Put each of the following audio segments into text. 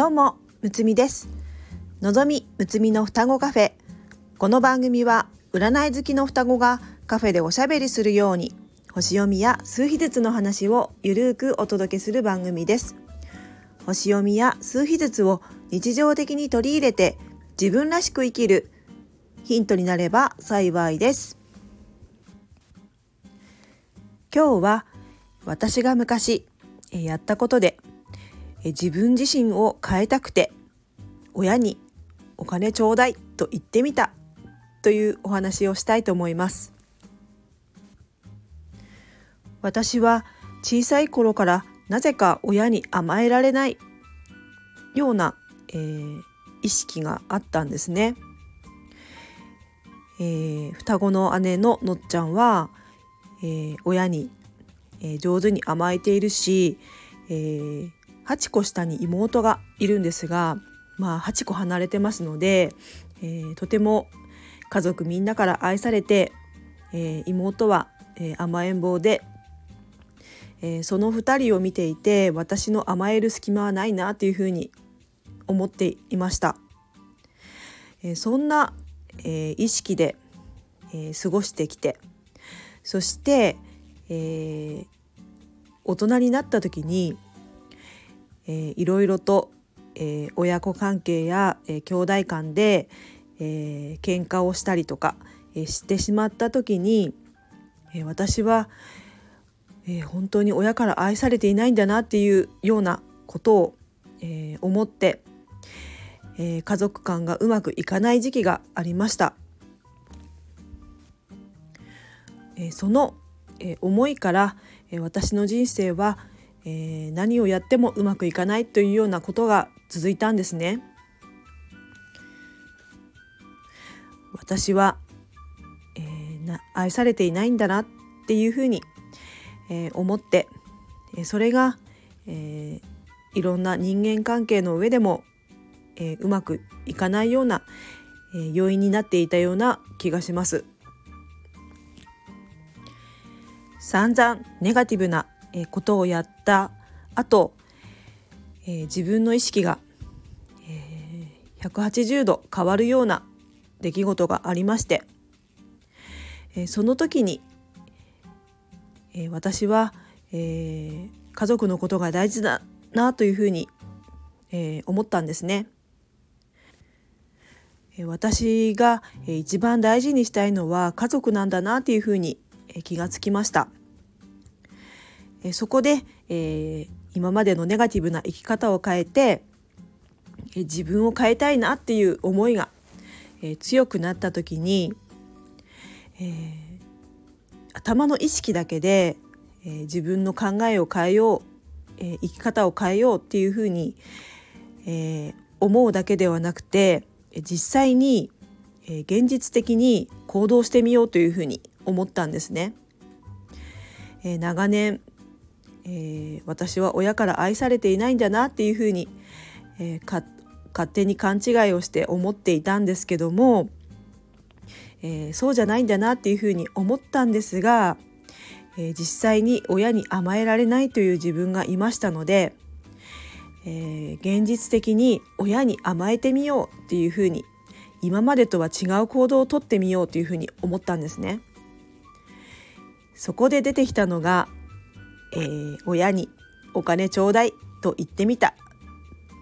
どうもむつみです。のぞみむつみの双子カフェ。この番組は占い好きの双子がカフェでおしゃべりするように星読みや数秘術の話をゆるーくお届けする番組です。星読みや数秘術を日常的に取り入れて自分らしく生きるヒントになれば幸いです。今日は私が昔やったことで自分自身を変えたくて親にお金ちょうだいと言ってみたというお話をしたいと思います。私は小さい頃からなぜか親に甘えられないような、えー、意識があったんですね、えー、双子の姉ののっちゃんは、えー、親に、え上手に甘えているし、えー、8個下に妹がいるんですが、まあ、8個離れてますので、えー、とても家族みんなから愛されて、えー、妹は、えー、甘えん坊で、えその2人を見ていて私の甘える隙間はないなというふうに思っていました。えそんな、え意識で、え過ごしてきてそして、え大人になった時にえー、いろいろと、えー、親子関係や、えー、兄弟間で、えー、喧嘩をしたりとか、えー、してしまった時に、えー、私は、えー、本当に親から愛されていないんだなっていうようなことを、えー、思って、えー、家族間がうまくいかない時期がありました。えー、その、えー、思いから、えー、私の人生はえー、何をやってもうまくいかないというようなことが続いたんですね。私は、えー、な愛されていないんだなっていうふうに、えー、思って、えそれが、えいろんな人間関係の上でも、えうまくいかないような、え要因になっていたような気がします。散々ネガティブなえことをやった後、えー、自分の意識が、えー、180度変わるような出来事がありまして、えー、その時に、えー、私は、えー、家族のことが大事だなというふうに、えー、思ったんですね。私が一番大事にしたいのは家族なんだなというふうに気がつきました。えそこで、えー、今までのネガティブな生き方を変えて、え自分を変えたいなっていう思いが、え強くなった時に、えー、頭の意識だけで、え自分の考えを変えよう、え生き方を変えようっていうふうに、え思うだけではなくて実際に、え現実的に行動してみようというふうに思ったんですね。え長年えー、私は親から愛されていないんだなっていうふうに、えー、勝手に勘違いをして思っていたんですけども、えー、そうじゃないんだなっていうふうに思ったんですが、え実際に親に甘えられないという自分がいましたので、え現実的に親に甘えてみようっていうふうに今までとは違う行動をとってみようというふうに思ったんですね。そこで出てきたのがえー、親にお金ちょうだいと言ってみた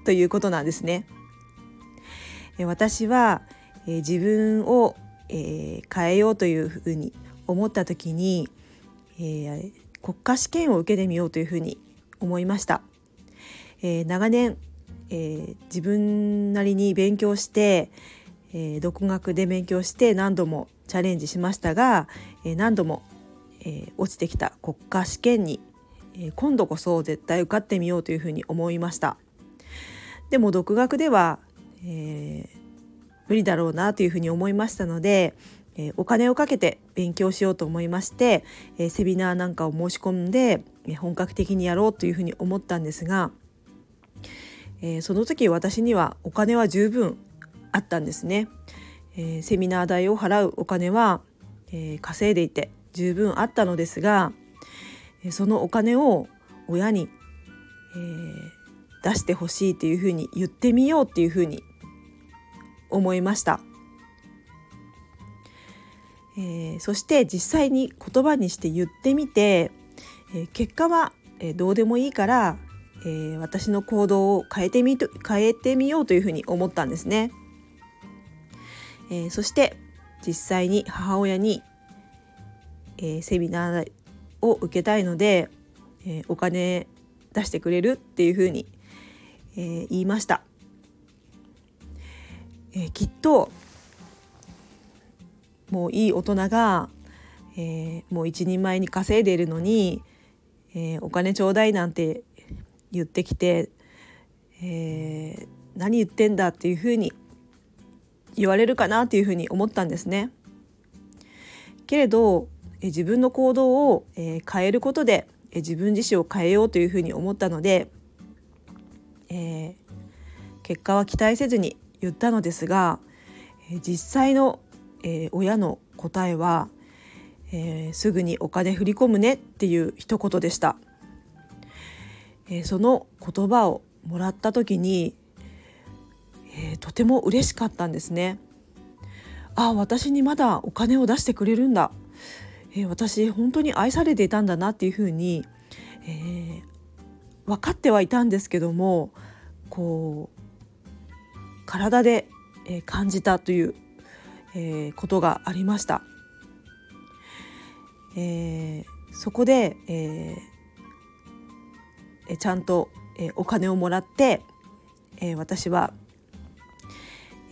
ということなんですね。え私は、えー、自分を、えー、変えようというふうに思った時に、えー、国家試験を受けてみようというふうに思いました。え長年、え自分なりに勉強して、え独学で勉強して何度もチャレンジしましたが、え何度も、え落ちてきた国家試験にえ今度こそ絶対受かってみようというふうに思いましたでも独学では、えー、無理だろうなというふうに思いましたので、え、お金をかけて勉強しようと思いまして、え、セミナーなんかを申し込んで本格的にやろうというふうに思ったんですが、えその時私にはお金は十分あったんですね。えセミナー代を払うお金は、え稼いでいて十分あったのですがそのお金を親に、えー、出してほしいっていうふうに言ってみようっていうふうに思いました。えー、そして実際に言葉にして言ってみて、えー、結果は、えー、どうでもいいから、えー、私の行動を変えてみと変えてみようというふうに思ったんですね。えー、そして実際に母親に、えー、セミナーを受けたいので、えー、お金出してくれるっていうふうに、えー、言いました。えー、きっともういい大人が、えー、もう一人前に稼いでいるのに、えー、お金ちょうだいなんて言ってきて、えー、何言ってんだっていうふうに言われるかなっていうふうに思ったんですね。けれど自分の行動を変えることで自分自身を変えようというふうに思ったので、えー、結果は期待せずに言ったのですが実際のえ、親の答えは、えー、すぐにお金振り込むねっていう一言でした、えー、その言葉をもらった時に、えとても嬉しかったんですね。あ私にまだお金を出してくれるんだ、え私本当に愛されていたんだなっていうふうに、え分かってはいたんですけどもこう体で感じたというえー、ことがありました。えー、そこで、えー、ちゃんと、えー、お金をもらって、えー、私は、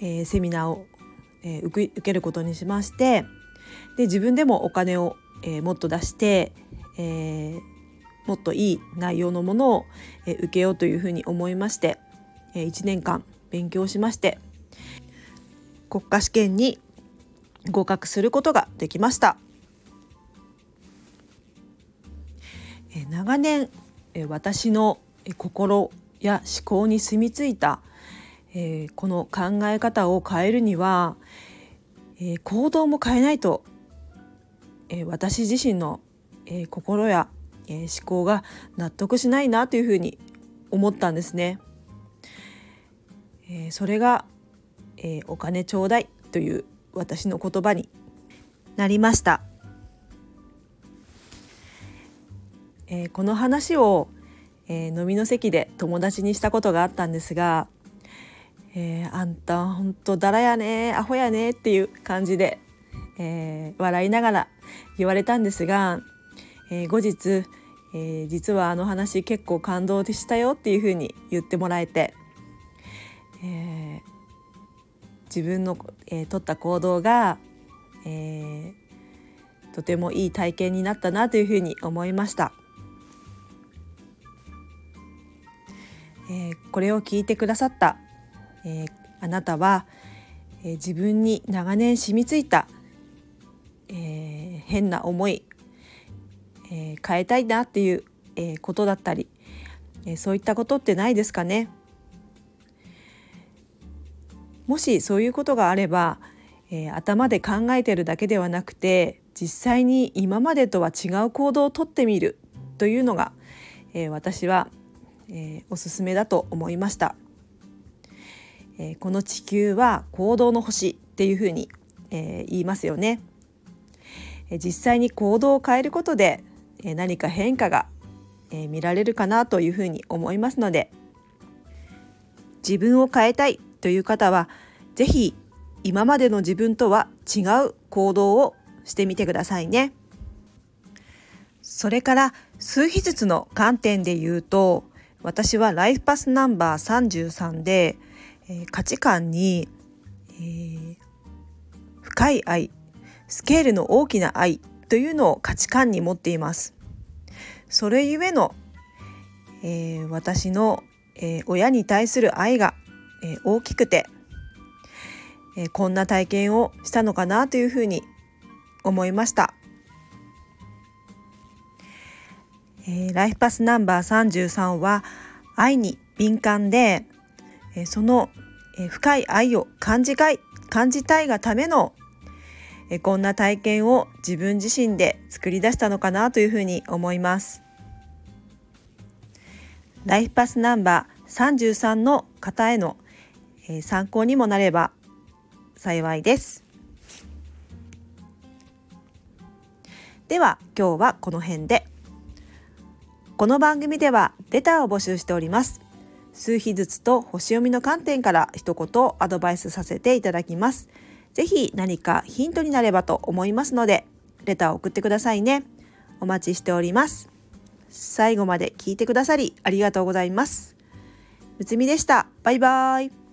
えー、セミナーを、えー、受けることにしましてで自分でもお金を、えー、もっと出して、えー、もっといい内容のものを、えー、受けようというふうに思いまして、えー、1年間勉強しまして国家試験に合格することができました。長年私の心や思考に住み着いたこの考え方を変えるには行動も変えないと私自身の心やえ思考が納得しないなというふうに思ったんですね。えそれがえお金ちょうだいという私の言葉になりました、えー、この話を、えー、飲みの席で友達にしたことがあったんですが「えー、あんたほんとだらやねアホやね」っていう感じで、えー、笑いながら言われたんですが、えー、後日、えー、実はあの話結構感動でしたよっていうふうに言ってもらえて、えー、自分の、えー、取った行動が、えー、とてもいい体験になったなというふうに思いました。えー、これを聞いてくださった、えー、あなたは、えー、自分に長年染みついた、変な思い、えー、変えたいなっていう、えー、ことだったり、えー、そういったことってないですかね。もしそういうことがあれば、え、頭で考えてるだけではなくて実際に今までとは違う行動をとってみるというのが、え、私は、え、おすすめだと思いました、え、この地球は行動の星っていうふうに、え、言いますよね、実際に行動を変えることで、何か変化が、見られるかなというふうに思いますので自分を変えたいという方は是非今までの自分とは違う行動をしてみてくださいね。それから数秘術の観点で言うと私はライフパスナンバー33で、え、価値観に、えー、深い愛スケールの大きな愛というのを価値観に持っています。それゆえの、えー、私の、え親に対する愛がえ大きくて、えこんな体験をしたのかなというふうに思いました。えー、ライフパスナンバー33は愛に敏感で、えー、その、えー、深い愛を感じたい感じたいがための、えこんな体験を自分自身で作り出したのかなというふうに思います。ライフパスナンバー33の方への、え、参考にもなれば幸いです。では今日はこの辺で。この番組ではレターを募集しております。数日ずつと星読みの観点から一言アドバイスさせていただきます。ぜひ何かヒントになればと思いますのでレターを送ってくださいね。お待ちしております。最後まで聞いてくださりありがとうございます。むつみでした。バイバーイ。